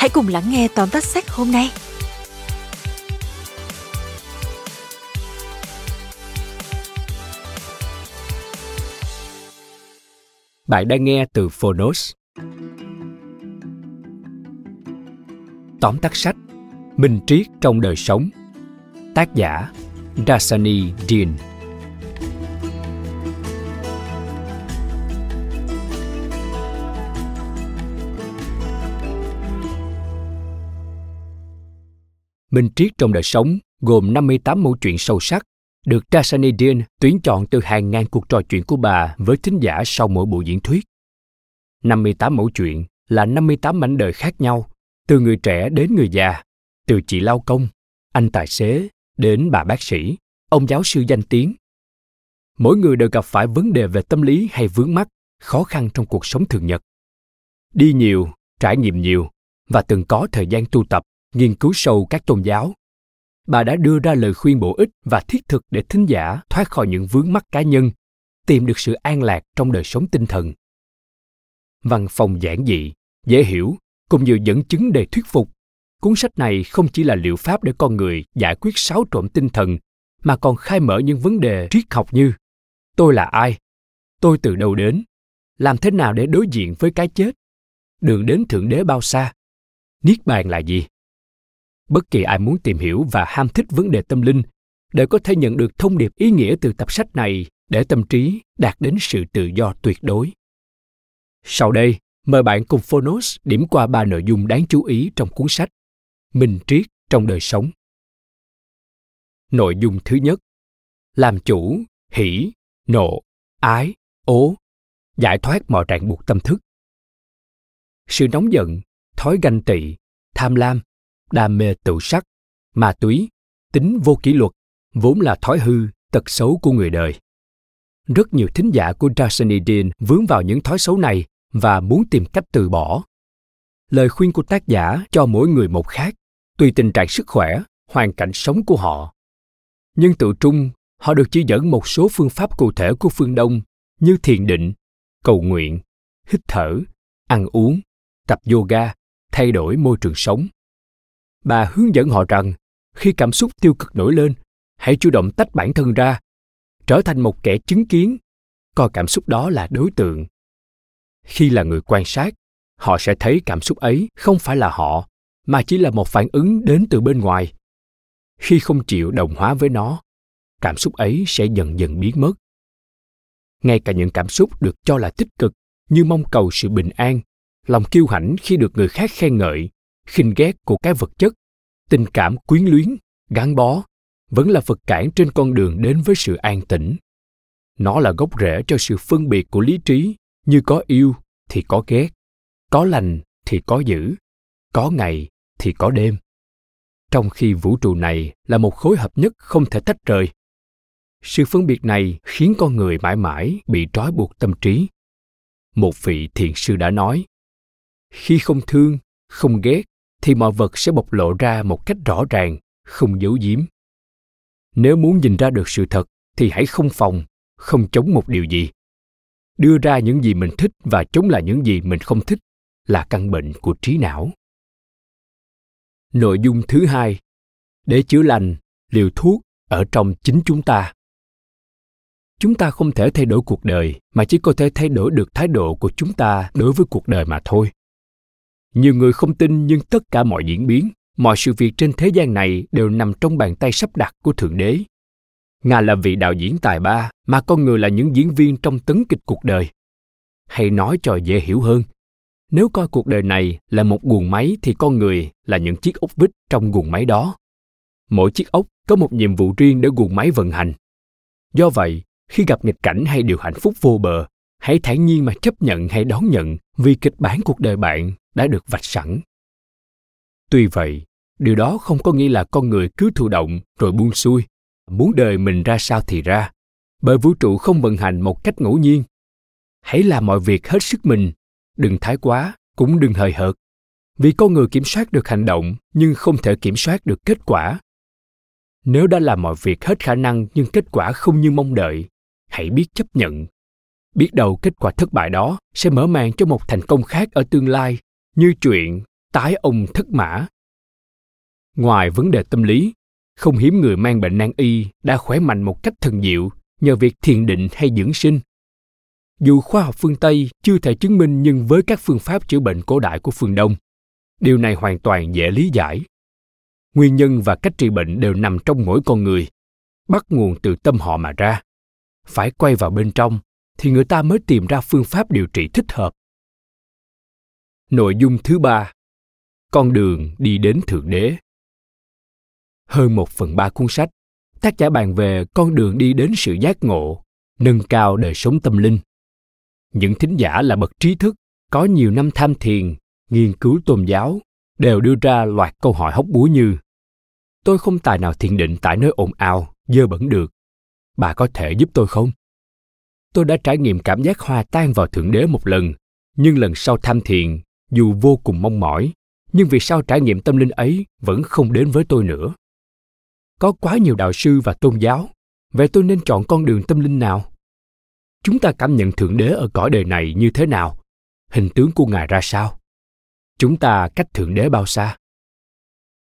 hãy cùng lắng nghe tóm tắt sách hôm nay. Bạn đang nghe từ Phonos. Tóm tắt sách, Minh triết trong đời sống, Tác giả Dasani Dean Minh triết trong đời sống gồm 58 mẫu chuyện sâu sắc được Trasani Dean tuyển chọn từ hàng ngàn cuộc trò chuyện của bà với thính giả sau mỗi buổi diễn thuyết. 58 mẫu chuyện là 58 mảnh đời khác nhau, từ người trẻ đến người già, từ chị lao công, anh tài xế đến bà bác sĩ, ông giáo sư danh tiếng. Mỗi người đều gặp phải vấn đề về tâm lý hay vướng mắc, khó khăn trong cuộc sống thường nhật. Đi nhiều, trải nghiệm nhiều và từng có thời gian tu tập, nghiên cứu sâu các tôn giáo. Bà đã đưa ra lời khuyên bổ ích và thiết thực để thính giả thoát khỏi những vướng mắc cá nhân, tìm được sự an lạc trong đời sống tinh thần. Văn phòng giản dị, dễ hiểu, cùng nhiều dẫn chứng đầy thuyết phục. Cuốn sách này không chỉ là liệu pháp để con người giải quyết xáo trộn tinh thần mà còn khai mở những vấn đề triết học như tôi là ai? Tôi từ đâu đến? Làm thế nào để đối diện với cái chết? Đường đến thượng đế bao xa? Niết bàn là gì? Bất kỳ ai muốn tìm hiểu và ham thích vấn đề tâm linh đều có thể nhận được thông điệp ý nghĩa từ tập sách này để tâm trí đạt đến sự tự do tuyệt đối. Sau đây, mời bạn cùng phonos điểm qua ba nội dung đáng chú ý trong cuốn sách minh triết trong đời sống. Nội dung thứ nhất, làm chủ, hỷ, nộ, ái, ố, giải thoát mọi ràng buộc tâm thức. Sự nóng giận, thói ganh tị, tham lam đam mê tự sắc, ma túy, tính vô kỷ luật, vốn là thói hư, tật xấu của người đời. Rất nhiều thính giả của Darsani vướng vào những thói xấu này và muốn tìm cách từ bỏ. Lời khuyên của tác giả cho mỗi người một khác, tùy tình trạng sức khỏe, hoàn cảnh sống của họ. Nhưng tự trung, họ được chỉ dẫn một số phương pháp cụ thể của phương đông như thiền định, cầu nguyện, hít thở, ăn uống, tập yoga, thay đổi môi trường sống bà hướng dẫn họ rằng, khi cảm xúc tiêu cực nổi lên, hãy chủ động tách bản thân ra, trở thành một kẻ chứng kiến, coi cảm xúc đó là đối tượng. Khi là người quan sát, họ sẽ thấy cảm xúc ấy không phải là họ, mà chỉ là một phản ứng đến từ bên ngoài. Khi không chịu đồng hóa với nó, cảm xúc ấy sẽ dần dần biến mất. Ngay cả những cảm xúc được cho là tích cực, như mong cầu sự bình an, lòng kiêu hãnh khi được người khác khen ngợi khinh ghét của cái vật chất. Tình cảm quyến luyến, gắn bó, vẫn là vật cản trên con đường đến với sự an tĩnh. Nó là gốc rễ cho sự phân biệt của lý trí. Như có yêu thì có ghét, có lành thì có dữ, có ngày thì có đêm. Trong khi vũ trụ này là một khối hợp nhất không thể tách rời. Sự phân biệt này khiến con người mãi mãi bị trói buộc tâm trí. Một vị thiền sư đã nói, khi không thương, không ghét thì mọi vật sẽ bộc lộ ra một cách rõ ràng, không giấu giếm. Nếu muốn nhìn ra được sự thật, thì hãy không phòng, không chống một điều gì. Đưa ra những gì mình thích và chống lại những gì mình không thích là căn bệnh của trí não. Nội dung thứ hai, để chữa lành, liều thuốc ở trong chính chúng ta. Chúng ta không thể thay đổi cuộc đời mà chỉ có thể thay đổi được thái độ của chúng ta đối với cuộc đời mà thôi nhiều người không tin nhưng tất cả mọi diễn biến, mọi sự việc trên thế gian này đều nằm trong bàn tay sắp đặt của thượng đế. Ngài là vị đạo diễn tài ba, mà con người là những diễn viên trong tấn kịch cuộc đời. Hay nói cho dễ hiểu hơn. Nếu coi cuộc đời này là một guồng máy thì con người là những chiếc ốc vít trong guồng máy đó. Mỗi chiếc ốc có một nhiệm vụ riêng để guồng máy vận hành. Do vậy, khi gặp nghịch cảnh hay điều hạnh phúc vô bờ, hãy thản nhiên mà chấp nhận hay đón nhận vì kịch bản cuộc đời bạn đã được vạch sẵn. Tuy vậy, điều đó không có nghĩa là con người cứ thụ động rồi buông xuôi, muốn đời mình ra sao thì ra. Bởi vũ trụ không vận hành một cách ngẫu nhiên. Hãy làm mọi việc hết sức mình, đừng thái quá, cũng đừng hời hợt. Vì con người kiểm soát được hành động, nhưng không thể kiểm soát được kết quả. Nếu đã làm mọi việc hết khả năng nhưng kết quả không như mong đợi, hãy biết chấp nhận. Biết đầu kết quả thất bại đó sẽ mở màn cho một thành công khác ở tương lai như chuyện tái ông thất mã. Ngoài vấn đề tâm lý, không hiếm người mang bệnh nan y đã khỏe mạnh một cách thần diệu nhờ việc thiền định hay dưỡng sinh. Dù khoa học phương tây chưa thể chứng minh nhưng với các phương pháp chữa bệnh cổ đại của phương đông, điều này hoàn toàn dễ lý giải. Nguyên nhân và cách trị bệnh đều nằm trong mỗi con người, bắt nguồn từ tâm họ mà ra. Phải quay vào bên trong thì người ta mới tìm ra phương pháp điều trị thích hợp nội dung thứ ba. Con đường đi đến thượng đế. Hơn một phần ba cuốn sách, tác giả bàn về con đường đi đến sự giác ngộ, nâng cao đời sống tâm linh. Những thính giả là bậc trí thức, có nhiều năm tham thiền, nghiên cứu tôn giáo, đều đưa ra loạt câu hỏi hóc búa như, tôi không tài nào thiền định tại nơi ồn ào, dơ bẩn được. Bà có thể giúp tôi không? Tôi đã trải nghiệm cảm giác hòa tan vào thượng đế một lần, nhưng lần sau tham thiền dù vô cùng mong mỏi, nhưng vì sao trải nghiệm tâm linh ấy vẫn không đến với tôi nữa? Có quá nhiều đạo sư và tôn giáo, vậy tôi nên chọn con đường tâm linh nào? Chúng ta cảm nhận thượng đế ở cõi đời này như thế nào? Hình tướng của ngài ra sao? Chúng ta cách thượng đế bao xa?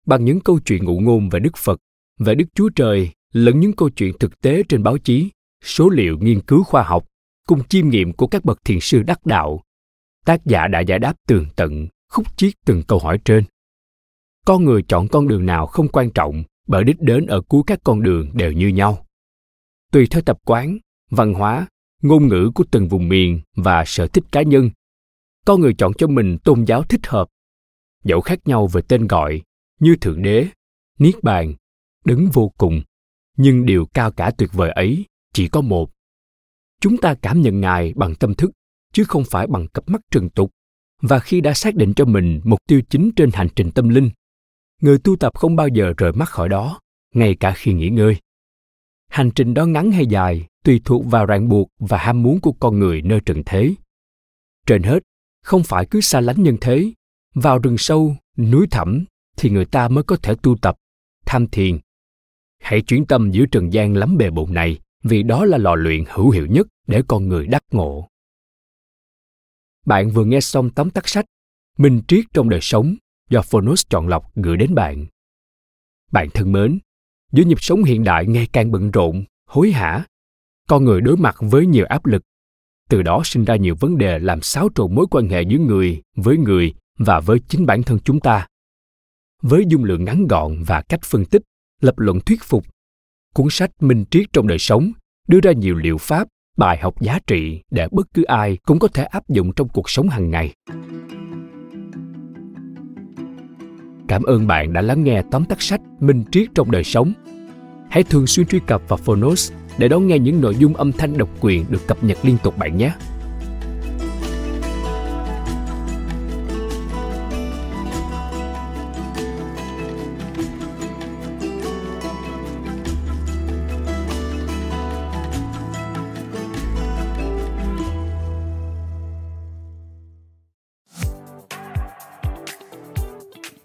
Bằng những câu chuyện ngụ ngôn về đức phật về đức chúa trời lẫn những câu chuyện thực tế trên báo chí, số liệu nghiên cứu khoa học, cùng chiêm nghiệm của các bậc thiền sư đắc đạo tác giả đã giải đáp tường tận, khúc chiết từng câu hỏi trên. Con người chọn con đường nào không quan trọng, bởi đích đến ở cuối các con đường đều như nhau. Tùy theo tập quán, văn hóa, ngôn ngữ của từng vùng miền và sở thích cá nhân, con người chọn cho mình tôn giáo thích hợp. Dẫu khác nhau về tên gọi, như thượng đế, niết bàn, đấng vô cùng, nhưng điều cao cả tuyệt vời ấy chỉ có một. Chúng ta cảm nhận ngài bằng tâm thức chứ không phải bằng cặp mắt trần tục, và khi đã xác định cho mình mục tiêu chính trên hành trình tâm linh, người tu tập không bao giờ rời mắt khỏi đó, ngay cả khi nghỉ ngơi. Hành trình đó ngắn hay dài tùy thuộc vào ràng buộc và ham muốn của con người nơi trần thế. Trên hết, không phải cứ xa lánh nhân thế, vào rừng sâu, núi thẳm thì người ta mới có thể tu tập, tham thiền. Hãy chuyển tâm giữa trần gian lắm bề bộn này, vì đó là lò luyện hữu hiệu nhất để con người đắc ngộ bạn vừa nghe xong tóm tắt sách minh triết trong đời sống do phonos chọn lọc gửi đến bạn. Bạn thân mến giữa nhịp sống hiện đại ngày càng bận rộn, hối hả, con người đối mặt với nhiều áp lực, từ đó sinh ra nhiều vấn đề làm xáo trộn mối quan hệ giữa người với người và với chính bản thân chúng ta. Với dung lượng ngắn gọn và cách phân tích, lập luận thuyết phục, cuốn sách minh triết trong đời sống đưa ra nhiều liệu pháp bài học giá trị để bất cứ ai cũng có thể áp dụng trong cuộc sống hàng ngày. Cảm ơn bạn đã lắng nghe tóm tắt sách minh triết trong đời sống. Hãy thường xuyên truy cập vào phonos để đón nghe những nội dung âm thanh độc quyền được cập nhật liên tục bạn nhé.